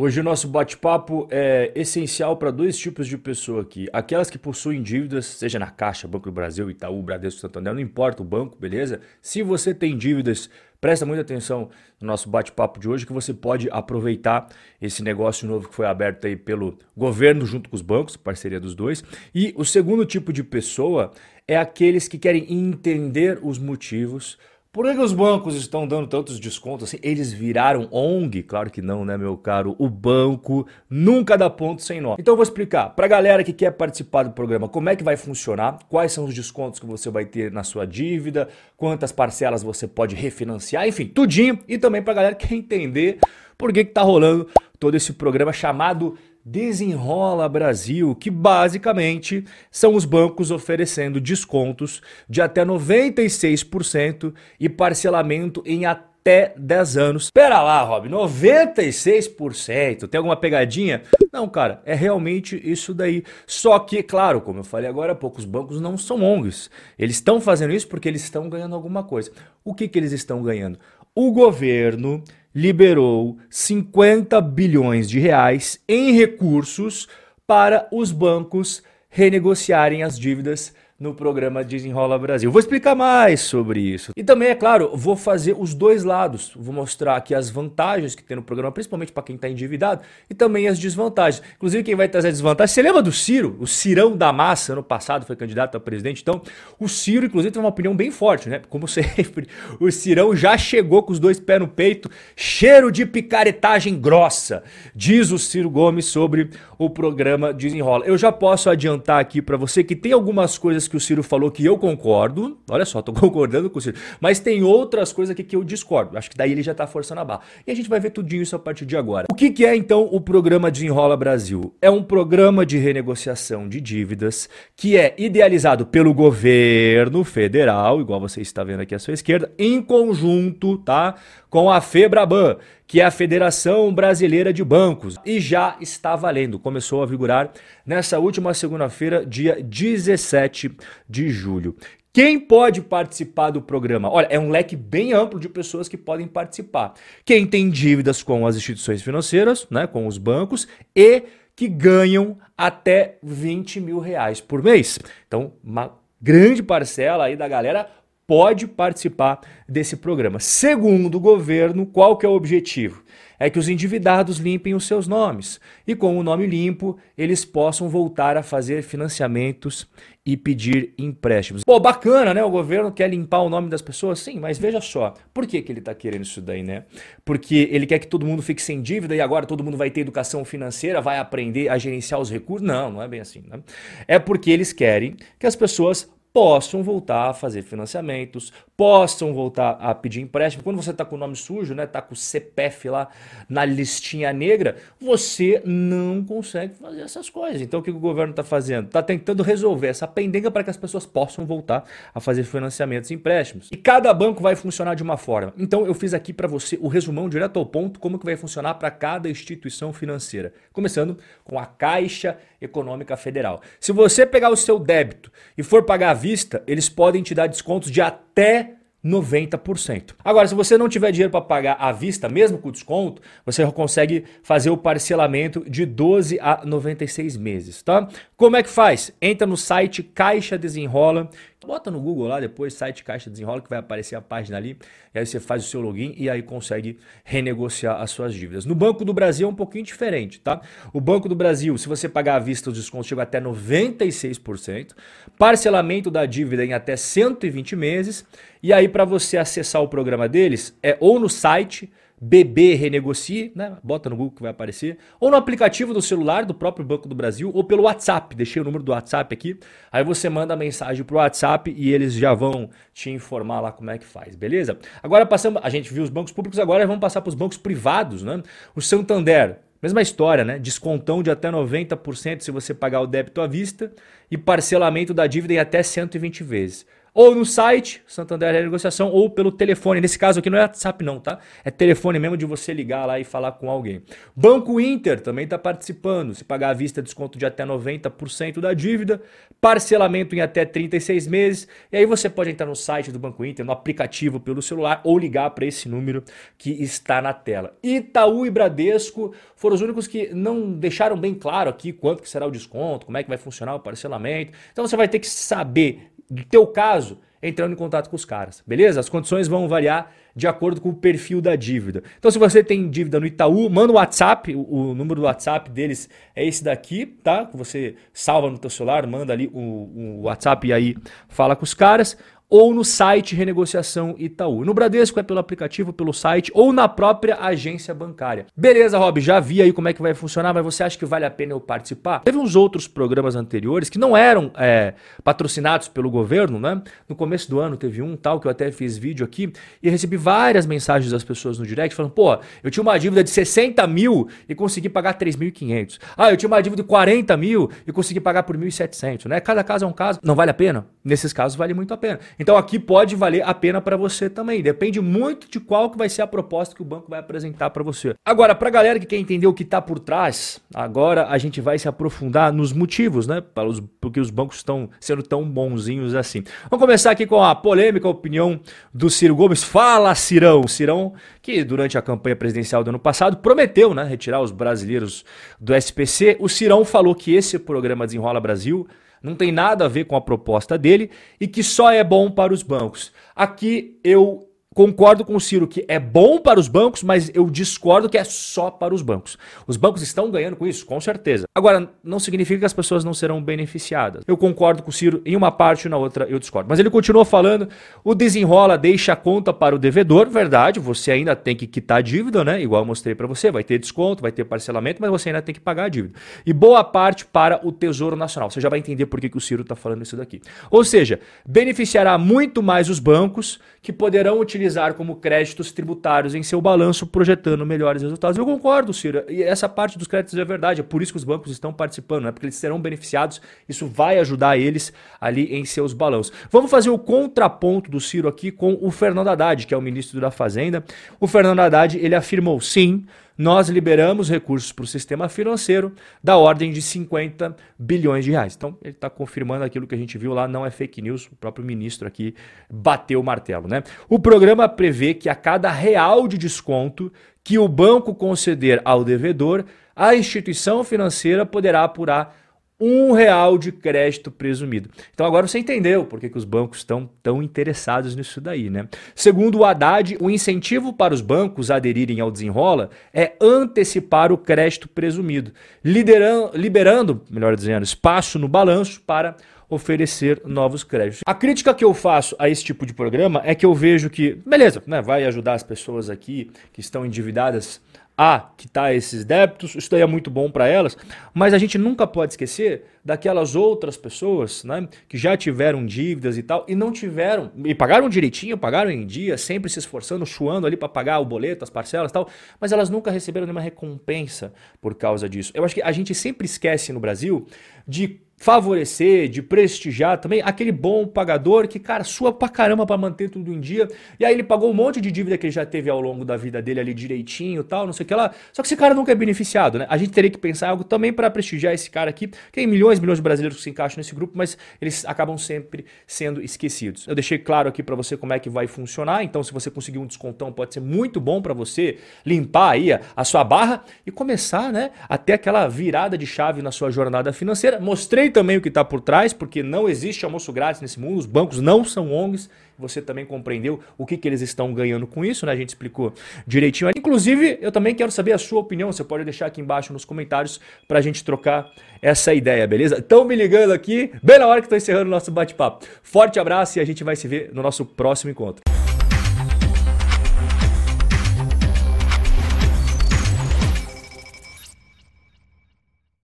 Hoje o nosso bate-papo é essencial para dois tipos de pessoa aqui. Aquelas que possuem dívidas, seja na Caixa, Banco do Brasil, Itaú, Bradesco, Santander, não importa o banco, beleza? Se você tem dívidas, presta muita atenção no nosso bate-papo de hoje que você pode aproveitar esse negócio novo que foi aberto aí pelo governo junto com os bancos, parceria dos dois. E o segundo tipo de pessoa é aqueles que querem entender os motivos por que, os bancos estão dando tantos descontos assim? Eles viraram ONG? Claro que não, né, meu caro? O banco nunca dá ponto sem nó. Então eu vou explicar para a galera que quer participar do programa como é que vai funcionar, quais são os descontos que você vai ter na sua dívida, quantas parcelas você pode refinanciar, enfim, tudinho. E também para a galera que quer entender por que, que tá rolando todo esse programa chamado Desenrola Brasil, que basicamente são os bancos oferecendo descontos de até 96% e parcelamento em até 10 anos. Espera lá, Rob, 96%? Tem alguma pegadinha? Não, cara, é realmente isso daí. Só que, claro, como eu falei agora há pouco, os bancos não são ONGs. Eles estão fazendo isso porque eles estão ganhando alguma coisa. O que, que eles estão ganhando? O governo liberou 50 bilhões de reais em recursos para os bancos renegociarem as dívidas no programa Desenrola Brasil. Vou explicar mais sobre isso. E também, é claro, vou fazer os dois lados. Vou mostrar aqui as vantagens que tem no programa, principalmente para quem está endividado, e também as desvantagens. Inclusive, quem vai trazer desvantagens. Você lembra do Ciro? O Cirão da Massa, ano passado, foi candidato a presidente. Então, o Ciro, inclusive, tem uma opinião bem forte, né? Como sempre, o Cirão já chegou com os dois pés no peito, cheiro de picaretagem grossa, diz o Ciro Gomes sobre o programa Desenrola. Eu já posso adiantar aqui para você que tem algumas coisas que o Ciro falou que eu concordo. Olha só, tô concordando com o Ciro. Mas tem outras coisas aqui que eu discordo. Acho que daí ele já tá forçando a barra. E a gente vai ver tudinho isso a partir de agora. O que, que é então o programa Desenrola Brasil? É um programa de renegociação de dívidas que é idealizado pelo governo federal, igual você está vendo aqui à sua esquerda, em conjunto, tá? Com a FEBRABAN, que é a Federação Brasileira de Bancos, e já está valendo. Começou a vigorar nessa última segunda-feira, dia 17 de julho. Quem pode participar do programa? Olha, é um leque bem amplo de pessoas que podem participar. Quem tem dívidas com as instituições financeiras, né, com os bancos, e que ganham até 20 mil reais por mês. Então, uma grande parcela aí da galera pode participar desse programa. Segundo o governo, qual que é o objetivo? É que os endividados limpem os seus nomes e com o nome limpo eles possam voltar a fazer financiamentos e pedir empréstimos. Pô, bacana, né? O governo quer limpar o nome das pessoas? Sim, mas veja só, por que, que ele está querendo isso daí, né? Porque ele quer que todo mundo fique sem dívida e agora todo mundo vai ter educação financeira, vai aprender a gerenciar os recursos? Não, não é bem assim, né? É porque eles querem que as pessoas possam voltar a fazer financiamentos, possam voltar a pedir empréstimo. Quando você está com o nome sujo, né, tá com o CPF lá na listinha negra, você não consegue fazer essas coisas. Então o que o governo está fazendo? Está tentando resolver essa pendenga para que as pessoas possam voltar a fazer financiamentos e empréstimos. E cada banco vai funcionar de uma forma. Então eu fiz aqui para você o resumão direto ao ponto como que vai funcionar para cada instituição financeira. Começando com a Caixa Econômica Federal. Se você pegar o seu débito e for pagar vista, eles podem te dar descontos de até 90%. Agora, se você não tiver dinheiro para pagar à vista, mesmo com desconto, você consegue fazer o parcelamento de 12 a 96 meses, tá? Como é que faz? Entra no site Caixa Desenrola Bota no Google lá depois, site Caixa Desenrola, que vai aparecer a página ali. E aí você faz o seu login e aí consegue renegociar as suas dívidas. No Banco do Brasil é um pouquinho diferente, tá? O Banco do Brasil, se você pagar à vista, os descontos chegam até 96%. Parcelamento da dívida em até 120 meses. E aí, para você acessar o programa deles, é ou no site BB Renegocie, né? Bota no Google que vai aparecer. Ou no aplicativo do celular do próprio Banco do Brasil, ou pelo WhatsApp. Deixei o número do WhatsApp aqui. Aí você manda a mensagem pro WhatsApp e eles já vão te informar lá como é que faz, beleza? Agora passamos. A gente viu os bancos públicos, agora vamos passar para os bancos privados, né? O Santander. Mesma história, né? Descontão de até 90% se você pagar o débito à vista e parcelamento da dívida em até 120 vezes. Ou no site, Santander Renegociação, ou pelo telefone. Nesse caso aqui não é WhatsApp não, tá? É telefone mesmo de você ligar lá e falar com alguém. Banco Inter também está participando. Se pagar à vista, desconto de até 90% da dívida, parcelamento em até 36 meses. E aí você pode entrar no site do Banco Inter, no aplicativo pelo celular, ou ligar para esse número que está na tela. Itaú e Bradesco foram os únicos que não deixaram bem claro aqui quanto que será o desconto, como é que vai funcionar o parcelamento. Então você vai ter que saber do teu caso, entrando em contato com os caras, beleza? As condições vão variar de acordo com o perfil da dívida. Então, se você tem dívida no Itaú, manda o WhatsApp, o, o número do WhatsApp deles é esse daqui, tá? Que você salva no teu celular, manda ali o, o WhatsApp e aí fala com os caras ou no site Renegociação Itaú. No Bradesco é pelo aplicativo, pelo site ou na própria agência bancária. Beleza, Rob, já vi aí como é que vai funcionar, mas você acha que vale a pena eu participar? Teve uns outros programas anteriores que não eram é, patrocinados pelo governo, né? No começo do ano teve um tal que eu até fiz vídeo aqui e recebi várias mensagens das pessoas no direct falando: pô, eu tinha uma dívida de 60 mil e consegui pagar 3.500. Ah, eu tinha uma dívida de 40 mil e consegui pagar por 1.700, né? Cada caso é um caso. Não vale a pena? Nesses casos vale muito a pena. Então aqui pode valer a pena para você também. Depende muito de qual que vai ser a proposta que o banco vai apresentar para você. Agora, para a galera que quer entender o que está por trás, agora a gente vai se aprofundar nos motivos, né? Para os, porque os bancos estão sendo tão bonzinhos assim. Vamos começar aqui com a polêmica opinião do Ciro Gomes. Fala, Cirão! Cirão, que durante a campanha presidencial do ano passado prometeu né, retirar os brasileiros do SPC. O Cirão falou que esse programa Desenrola Brasil não tem nada a ver com a proposta dele e que só é bom para os bancos. Aqui eu Concordo com o Ciro que é bom para os bancos, mas eu discordo que é só para os bancos. Os bancos estão ganhando com isso, com certeza. Agora, não significa que as pessoas não serão beneficiadas. Eu concordo com o Ciro em uma parte e na outra eu discordo. Mas ele continua falando: o desenrola deixa a conta para o devedor. Verdade, você ainda tem que quitar a dívida, né? Igual eu mostrei para você, vai ter desconto, vai ter parcelamento, mas você ainda tem que pagar a dívida. E boa parte para o Tesouro Nacional. Você já vai entender por que, que o Ciro está falando isso daqui. Ou seja, beneficiará muito mais os bancos que poderão utilizar utilizar como créditos tributários em seu balanço, projetando melhores resultados. Eu concordo, Ciro. E essa parte dos créditos é verdade. É por isso que os bancos estão participando, é porque eles serão beneficiados. Isso vai ajudar eles ali em seus balanços. Vamos fazer o contraponto do Ciro aqui com o Fernando Haddad, que é o ministro da Fazenda. O Fernando Haddad ele afirmou sim nós liberamos recursos para o sistema financeiro da ordem de 50 bilhões de reais. Então, ele está confirmando aquilo que a gente viu lá, não é fake news, o próprio ministro aqui bateu o martelo. Né? O programa prevê que a cada real de desconto que o banco conceder ao devedor, a instituição financeira poderá apurar um real de crédito presumido. Então agora você entendeu por que, que os bancos estão tão interessados nisso daí, né? Segundo o Haddad, o incentivo para os bancos aderirem ao desenrola é antecipar o crédito presumido, liderando, liberando, melhor dizendo, espaço no balanço para oferecer novos créditos. A crítica que eu faço a esse tipo de programa é que eu vejo que, beleza, né, vai ajudar as pessoas aqui que estão endividadas a quitar esses débitos, isso daí é muito bom para elas, mas a gente nunca pode esquecer daquelas outras pessoas né, que já tiveram dívidas e tal e não tiveram, e pagaram direitinho, pagaram em dia, sempre se esforçando, chuando ali para pagar o boleto, as parcelas e tal, mas elas nunca receberam nenhuma recompensa por causa disso. Eu acho que a gente sempre esquece no Brasil de favorecer, de prestigiar também aquele bom pagador que, cara, sua pra caramba pra manter tudo em dia. E aí ele pagou um monte de dívida que ele já teve ao longo da vida dele ali direitinho tal, não sei o que lá. Só que esse cara nunca é beneficiado, né? A gente teria que pensar algo também para prestigiar esse cara aqui. Tem milhões e milhões de brasileiros que se encaixam nesse grupo, mas eles acabam sempre sendo esquecidos. Eu deixei claro aqui para você como é que vai funcionar. Então, se você conseguir um descontão, pode ser muito bom para você limpar aí a, a sua barra e começar, né, a ter aquela virada de chave na sua jornada financeira. Mostrei também o que está por trás, porque não existe almoço grátis nesse mundo, os bancos não são ONGs, você também compreendeu o que, que eles estão ganhando com isso, né? A gente explicou direitinho. Inclusive, eu também quero saber a sua opinião, você pode deixar aqui embaixo nos comentários para a gente trocar essa ideia, beleza? Estão me ligando aqui, bem na hora que estou encerrando o nosso bate-papo. Forte abraço e a gente vai se ver no nosso próximo encontro.